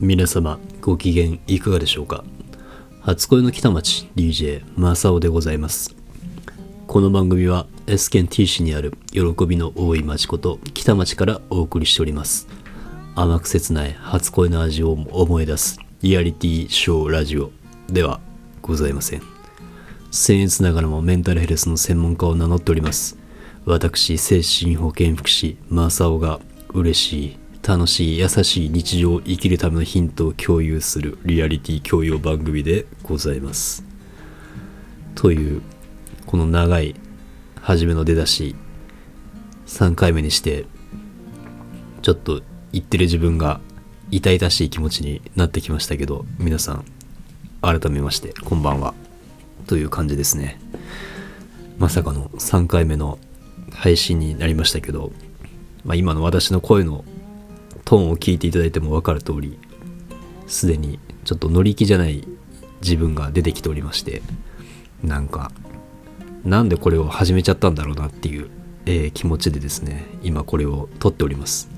皆様ご機嫌いかがでしょうか？初恋の北町 DJ マサオでございます。この番組はエスケン T 市にある喜びの多い町こと北町からお送りしております。甘く切ない初恋の味を思い出すリアリティショーラジオではございません。僭越ながらもメンタルヘルスの専門家を名乗っております。私精神保健福祉マサオが嬉しい楽しい優しい日常を生きるためのヒントを共有するリアリティ教養番組でございます。というこの長い初めの出だし3回目にしてちょっと言ってる自分が痛々しい気持ちになってきましたけど皆さん改めましてこんばんは。という感じですね。まさかの3回目の配信になりましたけど、まあ、今の私の声のトーンを聞いていただいても分かる通りすでにちょっと乗り気じゃない自分が出てきておりましてなんかなんでこれを始めちゃったんだろうなっていう、えー、気持ちでですね今これを撮っております。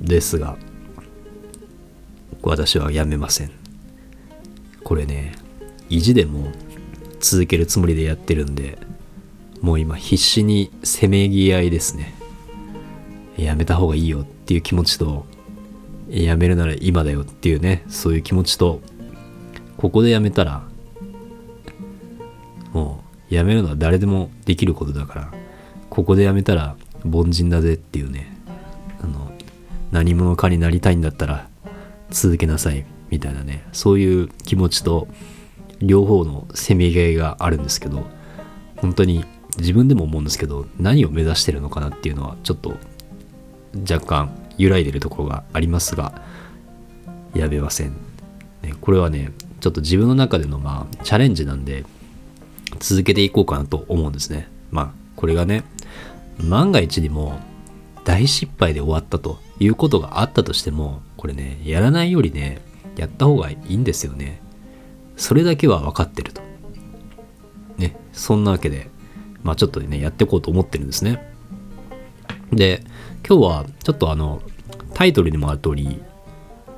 ですが私はやめません。これね意地でも続けるつもりでやってるんでもう今必死にせめぎ合いですね。やめた方がいいよっていう気持ちとやめるなら今だよっていうねそういう気持ちとここでやめたらもうやめるのは誰でもできることだからここでやめたら凡人だぜっていうねあの何者かになりたいんだったら続けなさいみたいなねそういう気持ちと両方のせめぎ合いがあるんですけど本当に自分でも思うんですけど何を目指してるのかなっていうのはちょっと若干揺らいでるところがありますがやめません、ね、これはねちょっと自分の中でのまあチャレンジなんで続けていこうかなと思うんですね。まあこれがね万が一にも大失敗で終わったということがあったとしてもこれねやらないよりねやった方がいいんですよね。それだけは分かってると。ねそんなわけでまあちょっとねやっていこうと思ってるんですね。で今日はちょっとあのタイトルにもある通り、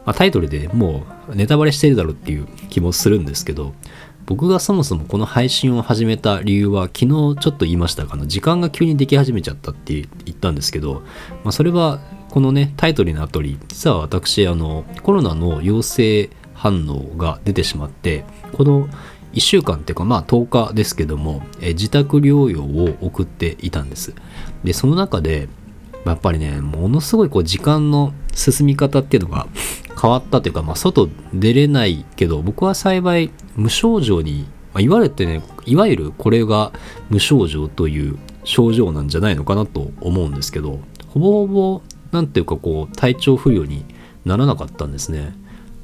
まあ、タイトルでもうネタバレしてるだろうっていう気もするんですけど僕がそもそもこの配信を始めた理由は昨日ちょっと言いましたが時間が急にでき始めちゃったって言ったんですけど、まあ、それはこのねタイトルの通り実は私あのコロナの陽性反応が出てしまってこの1週間っていうかまあ10日ですけども、え自宅療養を送っていたんです。でその中でやっぱりねものすごいこう時間の進み方っていうのが変わったというか、まあ、外出れないけど僕は幸い無症状に、まあ、言われてねいわゆるこれが無症状という症状なんじゃないのかなと思うんですけどほぼほぼ何ていうかこう体調不良にならなかったんですね。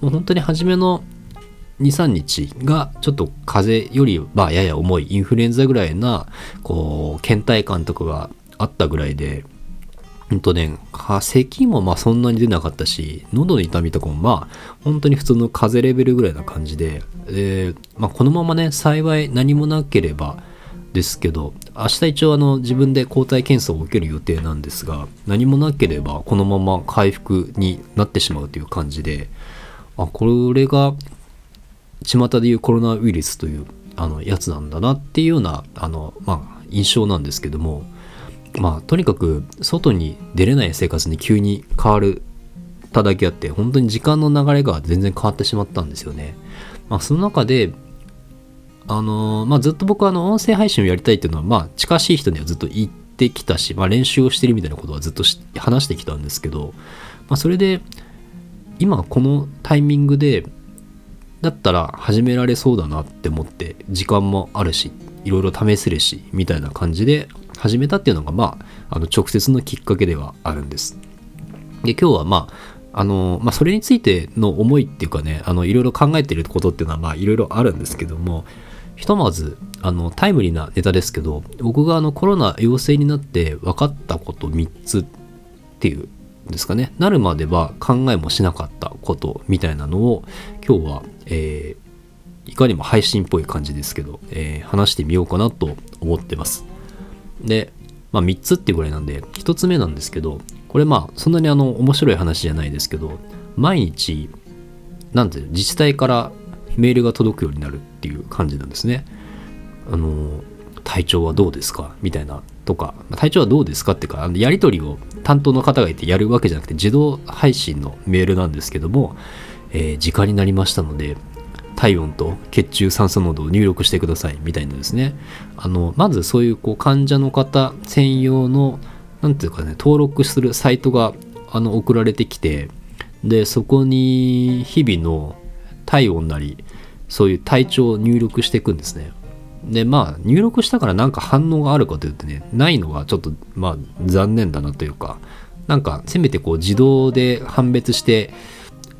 もう本当に初めの23日がちょっと風邪よりはやや重いインフルエンザぐらいなこう倦怠感とかがあったぐらいでんとね、咳もまあそんなに出なかったし、喉の痛みとかもまあ本当に普通の風邪レベルぐらいな感じで、で、まあこのままね、幸い何もなければですけど、明日一応あの自分で抗体検査を受ける予定なんですが、何もなければこのまま回復になってしまうという感じで、あ、これが巷でいうコロナウイルスというあのやつなんだなっていうようなあの、まあ、印象なんですけども、まあとにかく外に出れない生活に急に変わるただけあって本当に時間の流れが全然変わってしまったんですよね。まあその中であのー、まあずっと僕はあの音声配信をやりたいっていうのはまあ近しい人にはずっと言ってきたし、まあ練習をしてるみたいなことはずっと話してきたんですけど、まあそれで今このタイミングでだったら始められそうだなって思って時間もあるしいろいろ試せるしみたいな感じで始めたっていうのが、まあ、あの直接のきっかけではあるんです。で、今日はまあ、あの、まあ、それについての思いっていうかね、あの、いろいろ考えてることっていうのは、まあ、いろいろあるんですけども、ひとまず、あの、タイムリーなネタですけど、僕があの、コロナ陽性になって分かったこと3つっていうんですかね、なるまでは考えもしなかったことみたいなのを、今日は、えー、いかにも配信っぽい感じですけど、えー、話してみようかなと思ってます。で、まあ3つってぐらいなんで、1つ目なんですけど、これまあそんなにあの面白い話じゃないですけど、毎日なんていう自治体からメールが届くようになるっていう感じなんですね。あの体調はどうですか？みたいなとか体調はどうですかっていうかあのやり取りを担当の方がいてやるわけじゃなくて自動配信のメールなんですけども、えー、時間になりましたので体温と血中酸素濃度を入力してくださいみたいなですね。あのまずそういうこう患者の方専用の何ていうかね登録するサイトがあの送られてきてでそこに日々の体温なりそういう体調を入力していくんですね。でまあ入力したからなんか反応があるかというとねないのがちょっとまあ残念だなというかなんかせめてこう自動で判別して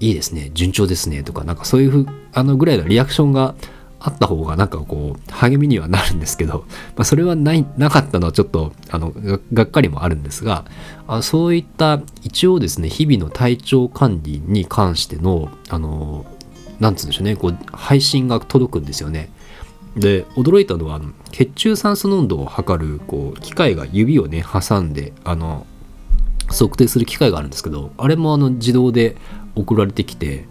いいですね順調ですねとかなんかそういうふあのぐらいのリアクションがあった方がなんかこう励みにはなるんですけど、まあ、それはないなかったのはちょっとあのがっかりもあるんですがあそういった一応ですね日々の体調管理に関してのあのなんつうんでしょうねこう配信が届くんですよね。で驚いたのは血中酸素濃度を測るこう機械が指をね挟んであの測定する機械があるんですけどあれもあの自動で送られてきて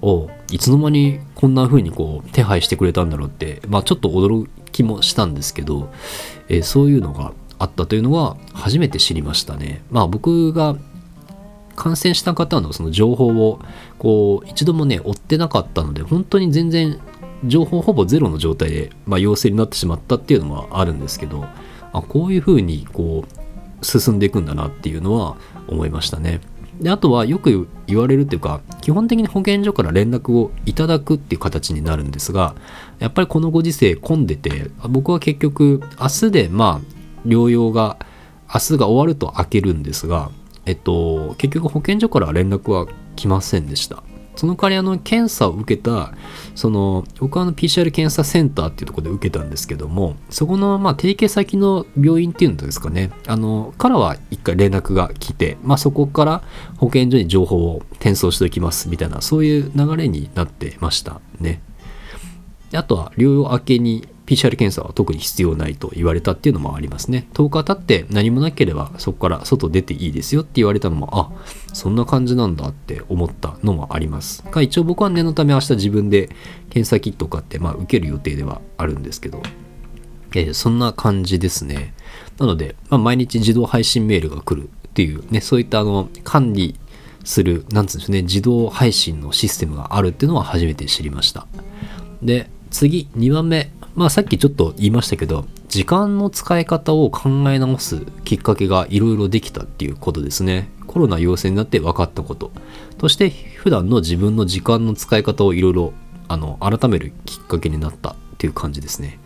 おいつの間にこんな風にこう手配してくれたんだろうって、まあ、ちょっと驚きもしたんですけど、えー、そういうのがあったというのは初めて知りましたね。まあ僕が感染した方のその情報をこう一度もね追ってなかったので本当に全然情報ほぼゼロの状態で、まあ、陽性になってしまったっていうのはあるんですけどあこういうふうにこう進んでいくんだなっていうのは思いましたね。であとはよく言われるっていうか基本的に保健所から連絡をいただくっていう形になるんですがやっぱりこのご時世混んでて僕は結局明日でまあ療養が明日が終わると開けるんですがえっと結局保健所から連絡は来ませんでしたその代わりあの検査を受けたその僕はあの PCR 検査センターっていうところで受けたんですけどもそこのまあ提携先の病院っていうんですかね。あのからは一回連絡が来て、まあ、そこから保健所に情報を転送しておきますみたいなそういう流れになってましたね。あとは療養明けに PCR 検査は特に必要ないと言われたっていうのもありますね。10日経って何もなければそこから外出ていいですよって言われたのも、あ、そんな感じなんだって思ったのもあります。が一応僕は念のため明日自分で検査キットを買って、まあ受ける予定ではあるんですけど、えー、そんな感じですね。なので、まあ、毎日自動配信メールが来るっていうね、そういったあの管理する、なんつうんでしょうね、自動配信のシステムがあるっていうのは初めて知りました。で、次、2番目、まあさっきちょっと言いましたけど、時間の使い方を考え直すきっかけがいろいろできたっていうことですね。コロナ陽性になって分かったこと。そして普段の自分の時間の使い方をいろいろあの改めるきっかけになったっていう感じですね。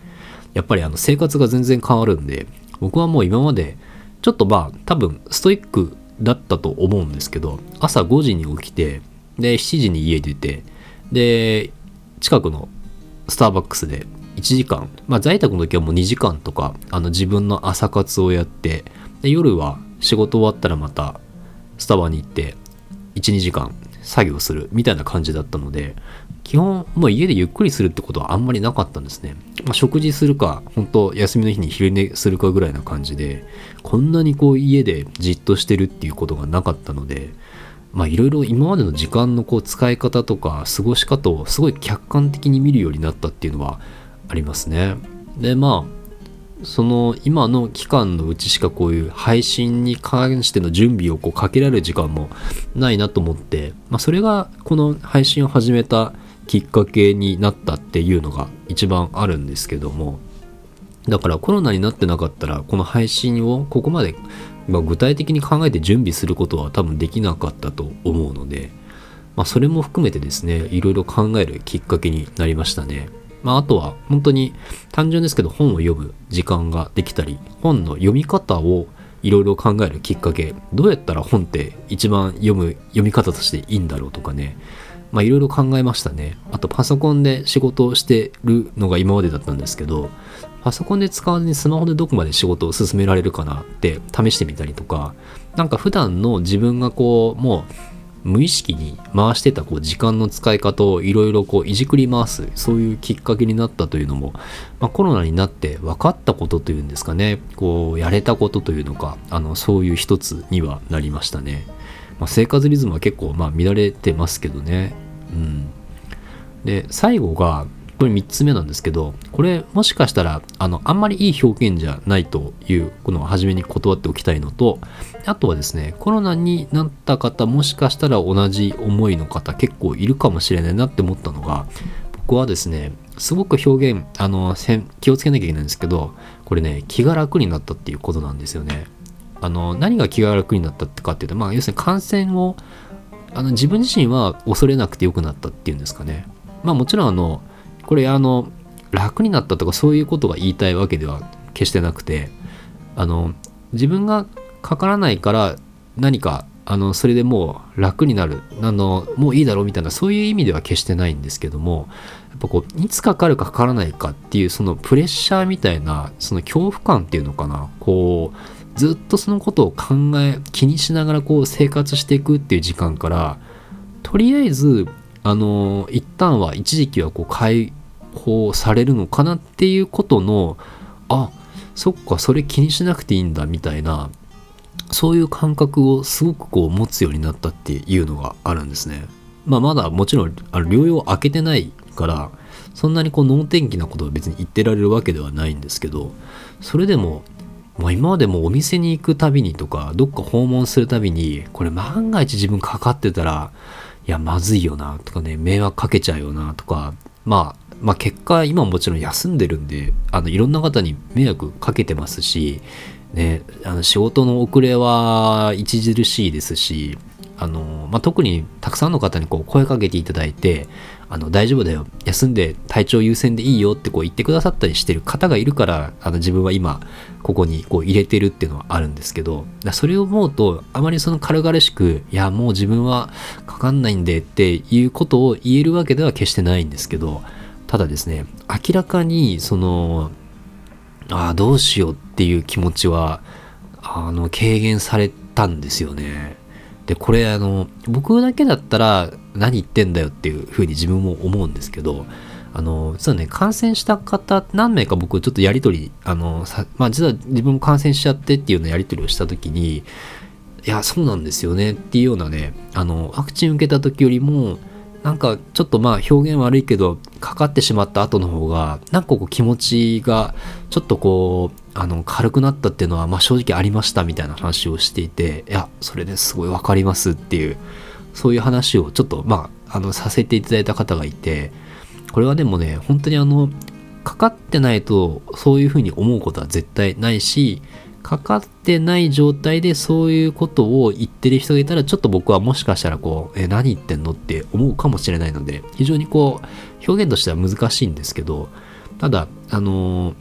やっぱりあの生活が全然変わるんで、僕はもう今までちょっとまあ多分ストイックだったと思うんですけど、朝5時に起きて、で、7時に家出て、で、近くのスターバックスで1時間、まあ、在宅の時はもう2時間とかあの自分の朝活をやってで夜は仕事終わったらまたスタバに行って12時間作業するみたいな感じだったので基本もう家でゆっくりするってことはあんまりなかったんですね、まあ、食事するか本当休みの日に昼寝するかぐらいな感じでこんなにこう家でじっとしてるっていうことがなかったのでまあいろいろ今までの時間のこう使い方とか過ごし方をすごい客観的に見るようになったっていうのはありますね。でまあその今の期間のうちしかこういう配信に関しての準備をこうかけられる時間もないなと思って、まあ、それがこの配信を始めたきっかけになったっていうのが一番あるんですけどもだからコロナになってなかったらこの配信をここまでまあ、具体的に考えて準備することは多分できなかったと思うので、まあ、それも含めてですねいろいろ考えるきっかけになりましたね。まあ、あとは本当に単純ですけど本を読む時間ができたり本の読み方をいろいろ考えるきっかけどうやったら本って一番読む読み方としていいんだろうとかねまあいろいろ考えましたね。あとパソコンで仕事をしてるのが今までだったんですけどパソコンで使わずにスマホでどこまで仕事を進められるかなって試してみたりとか、なんか普段の自分がこう、もう無意識に回してたこう時間の使い方をいろいろこういじくり回す、そういうきっかけになったというのも、まあ、コロナになって分かったことというんですかね、こうやれたことというのか、あのそういう一つにはなりましたね。まあ、生活リズムは結構まあ乱れてますけどね、うん。で、最後が、これ3つ目なんですけど、これもしかしたら、あの、あんまりいい表現じゃないというこの初めに断っておきたいのと、あとはですね、コロナになった方、もしかしたら同じ思いの方結構いるかもしれないなって思ったのが、僕はですね、すごく表現、あの、気をつけなきゃいけないんですけど、これね、気が楽になったっていうことなんですよね。あの、何が気が楽になったってかっていうと、まあ、要するに感染を、あの、自分自身は恐れなくてよくなったっていうんですかね。まあ、もちろんあの、これあの、楽になったとかそういうことが言いたいわけでは決してなくて、あの、自分がかからないから何かあのそれでもう楽になるあのもういいだろうみたいなそういう意味では決してないんですけどもやっぱこういつかかるかかからないかっていうそのプレッシャーみたいなその恐怖感っていうのかなこうずっとそのことを考え気にしながらこう生活していくっていう時間からとりあえずあの一旦は一時期はこう解放されるのかなっていうことのあそっかそれ気にしなくていいんだみたいなそういう感覚をすごくこう持つようになったっていうのがあるんですね。まあまだもちろんあの療養開けてないからそんなにこう能天気なことを別に言ってられるわけではないんですけどそれでももう今までもお店に行くたびにとかどっか訪問するたびにこれ万が一自分かかってたらいやまずいよなとかね迷惑かけちゃうよなとかまあまあ結果今もちろん休んでるんであのいろんな方に迷惑かけてますしね、あの仕事の遅れは著しいですしあの、まあ、特にたくさんの方にこう声かけていただいてあの大丈夫だよ休んで体調優先でいいよってこう言ってくださったりしてる方がいるからあの自分は今ここにこう入れてるっていうのはあるんですけどそれを思うとあまりその軽々しくいやもう自分はかかんないんでっていうことを言えるわけでは決してないんですけどただですね明らかにそのああどうしようっていう気持ちはあの軽減されたんですよね。でこれあの僕だけだったら何言ってんだよっていうふうに自分も思うんですけどあの実はね感染した方何名か僕ちょっとやり取りあのさまあ実は自分も感染しちゃってっていうようなやり取りをした時にいやそうなんですよねっていうようなねあのワクチン受けた時よりもなんかちょっとまあ表現悪いけどかかってしまった後の方がなんかこう気持ちがちょっとこうあの軽くなったっていうのはまあ正直ありましたみたいな話をしていていやそれですごい分かりますっていうそういう話をちょっとまああのさせていただいた方がいてこれはでもね本当にあのかかってないとそういうふうに思うことは絶対ないしかかってない状態でそういうことを言ってる人がいたらちょっと僕はもしかしたらこうえ何言ってんのって思うかもしれないので非常にこう表現としては難しいんですけどただあの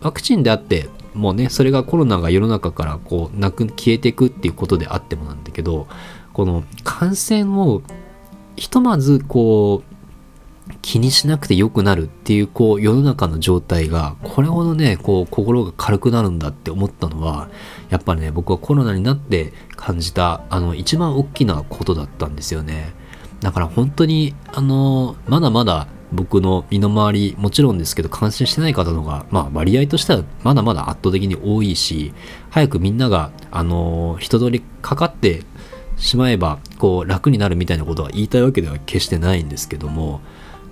ワクチンであってもうねそれがコロナが世の中からこうなく消えていくっていうことであってもなんだけどこの感染をひとまずこう気にしなくてよくなるっていうこう世の中の状態がこれほどねこう心が軽くなるんだって思ったのはやっぱね僕はコロナになって感じたあの一番大きなことだったんですよね。だから本当にあのまだまだ僕の身の回りもちろんですけど感染してない方の方がまあ割合としてはまだまだ圧倒的に多いし早くみんながあの人通りかかってしまえばこう楽になるみたいなことは言いたいわけでは決してないんですけども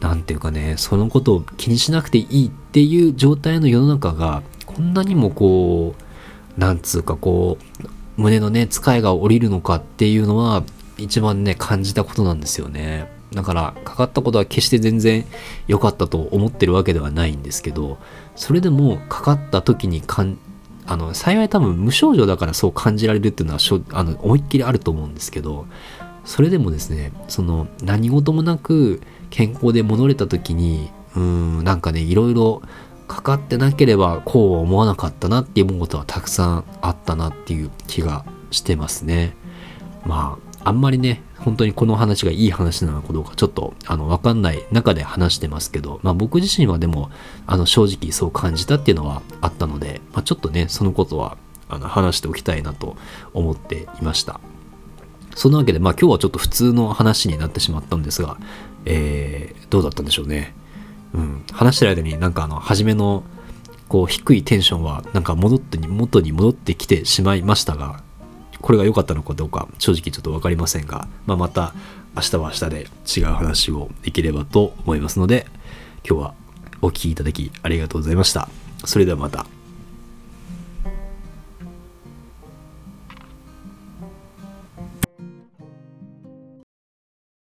何ていうかねそのことを気にしなくていいっていう状態の世の中がこんなにもこうなんつうかこう胸のね使いが下りるのかっていうのは一番ね感じたことなんですよね。だからかかったことは決して全然良かったと思ってるわけではないんですけどそれでもかかった時にかんあの幸い多分無症状だからそう感じられるっていうのはあの思いっきりあると思うんですけどそれでもですねその何事もなく健康で戻れた時にうんなんかねいろいろかかってなければこうは思わなかったなっていうことはたくさんあったなっていう気がしてますね。まああんまりね本当にこの話がいい話なのかどうかちょっとあの分かんない中で話してますけど、まあ、僕自身はでもあの正直そう感じたっていうのはあったので、まあ、ちょっとねそのことはあの話しておきたいなと思っていました。そんなわけで、まあ今日はちょっと普通の話になってしまったんですが、えー、どうだったんでしょうね。うん。話してる間になんかあの、初めの、こう、低いテンションは、なんか戻ってに、元に戻ってきてしまいましたが、これが良かったのかどうか、正直ちょっと分かりませんが、まあ、また、明日は明日で違う話をできればと思いますので今日はお聴きいただきありがとうございました。それではまた。